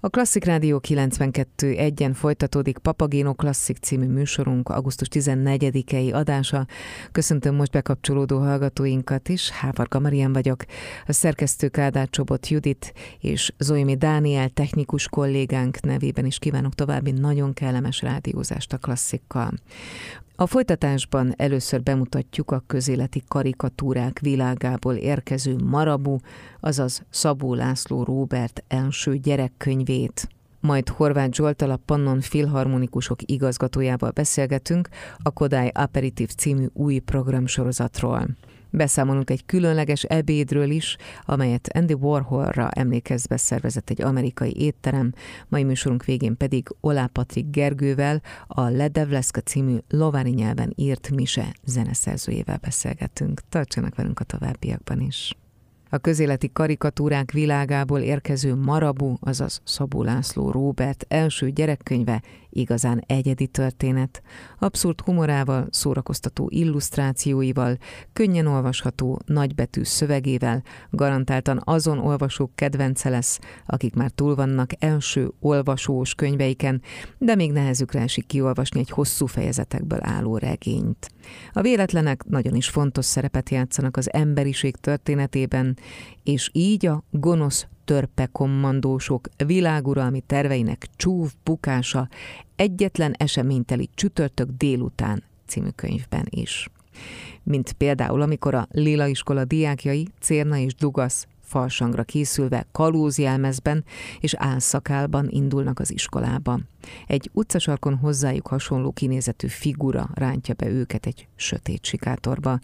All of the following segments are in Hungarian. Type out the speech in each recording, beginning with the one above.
A Klasszik Rádió 92 egyen folytatódik Papagéno Klasszik című műsorunk augusztus 14-i adása. Köszöntöm most bekapcsolódó hallgatóinkat is, Hávarga Marian vagyok. A szerkesztő Kádár Csobot Judit és Zoimi Dániel technikus kollégánk nevében is kívánok további nagyon kellemes rádiózást a klasszikkal. A folytatásban először bemutatjuk a közéleti karikatúrák világából érkező Marabu, azaz Szabó László Róbert első gyerekkönyvét. Majd Horváth Zsoltal a Pannon Filharmonikusok igazgatójával beszélgetünk a Kodály Aperitív című új programsorozatról. Beszámolunk egy különleges ebédről is, amelyet Andy Warholra emlékezve szervezett egy amerikai étterem, mai műsorunk végén pedig Olá Patrik Gergővel, a Ledevleszka című lovári nyelven írt mise zeneszerzőjével beszélgetünk. Tartsanak velünk a továbbiakban is. A közéleti karikatúrák világából érkező Marabu, azaz Szabó László Róbert első gyerekkönyve igazán egyedi történet. Abszurd humorával, szórakoztató illusztrációival, könnyen olvasható, nagybetű szövegével, garantáltan azon olvasók kedvence lesz, akik már túl vannak első olvasós könyveiken, de még nehezükre esik kiolvasni egy hosszú fejezetekből álló regényt. A véletlenek nagyon is fontos szerepet játszanak az emberiség történetében, és így a gonosz törpe kommandósok világuralmi terveinek csúf bukása egyetlen eseményteli csütörtök délután című könyvben is. Mint például, amikor a Lila iskola diákjai, Cérna és Dugasz falsangra készülve kalózjelmezben és álszakálban indulnak az iskolába. Egy utcasarkon hozzájuk hasonló kinézetű figura rántja be őket egy sötét sikátorba.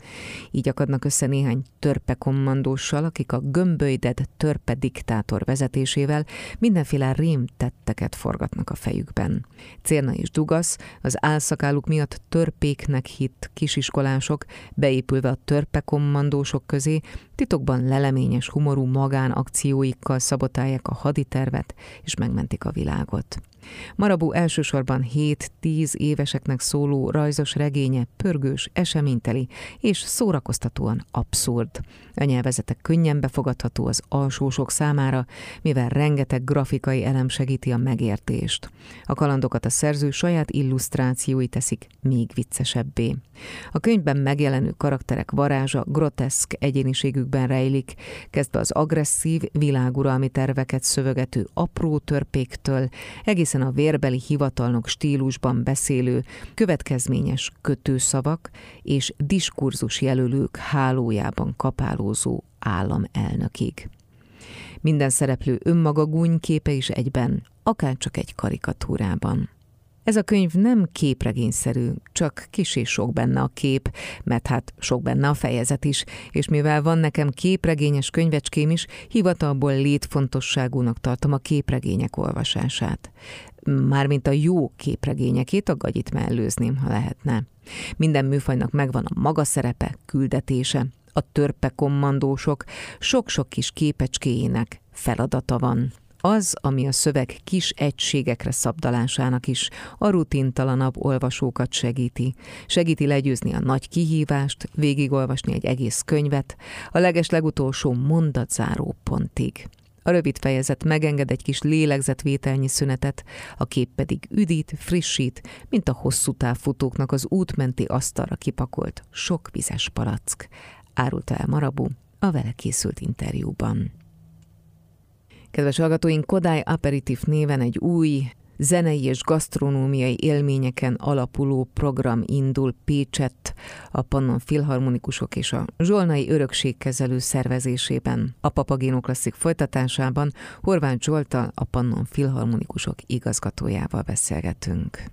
Így akadnak össze néhány törpe kommandóssal, akik a gömbölyded törpe diktátor vezetésével mindenféle rémtetteket forgatnak a fejükben. Cérna és Dugasz, az álszakáluk miatt törpéknek hitt kisiskolások, beépülve a törpe kommandósok közé, titokban leleményes humorú magánakcióikkal szabotálják a haditervet és megmentik a világot. Marabu elsősorban 7-10 éveseknek szóló rajzos regénye pörgős, eseményteli és szórakoztatóan abszurd. A nyelvezete könnyen befogadható az alsósok számára, mivel rengeteg grafikai elem segíti a megértést. A kalandokat a szerző saját illusztrációi teszik még viccesebbé. A könyvben megjelenő karakterek varázsa groteszk egyéniségükben rejlik, kezdve az agresszív, világuralmi terveket szövegető apró törpéktől, egészen a vérbeli hivatalnok stílusban beszélő, következményes kötőszavak és diskurzus jelölők hálójában kapálózó államelnökig. Minden szereplő önmaga gúnyképe is egyben, akár csak egy karikatúrában. Ez a könyv nem képregényszerű, csak kis és sok benne a kép, mert hát sok benne a fejezet is, és mivel van nekem képregényes könyvecském is, hivatalból létfontosságúnak tartom a képregények olvasását. Mármint a jó képregényekét, a gagyit mellőzném, ha lehetne. Minden műfajnak megvan a maga szerepe, küldetése, a törpe kommandósok sok-sok kis képecskéjének feladata van. Az, ami a szöveg kis egységekre szabdalásának is a rutintalanabb olvasókat segíti. Segíti legyőzni a nagy kihívást, végigolvasni egy egész könyvet, a leges legutolsó mondatzáró pontig. A rövid fejezet megenged egy kis lélegzetvételnyi szünetet, a kép pedig üdít, frissít, mint a hosszú távfutóknak az útmenti asztalra kipakolt sok vizes palack, árulta el Marabu a vele készült interjúban. Kedves hallgatóink, Kodály Aperitif néven egy új zenei és gasztronómiai élményeken alapuló program indul Pécsett, a Pannon Filharmonikusok és a Zsolnai Örökségkezelő szervezésében. A Papagéno Klasszik folytatásában Horváth Zsoltal, a Pannon Filharmonikusok igazgatójával beszélgetünk.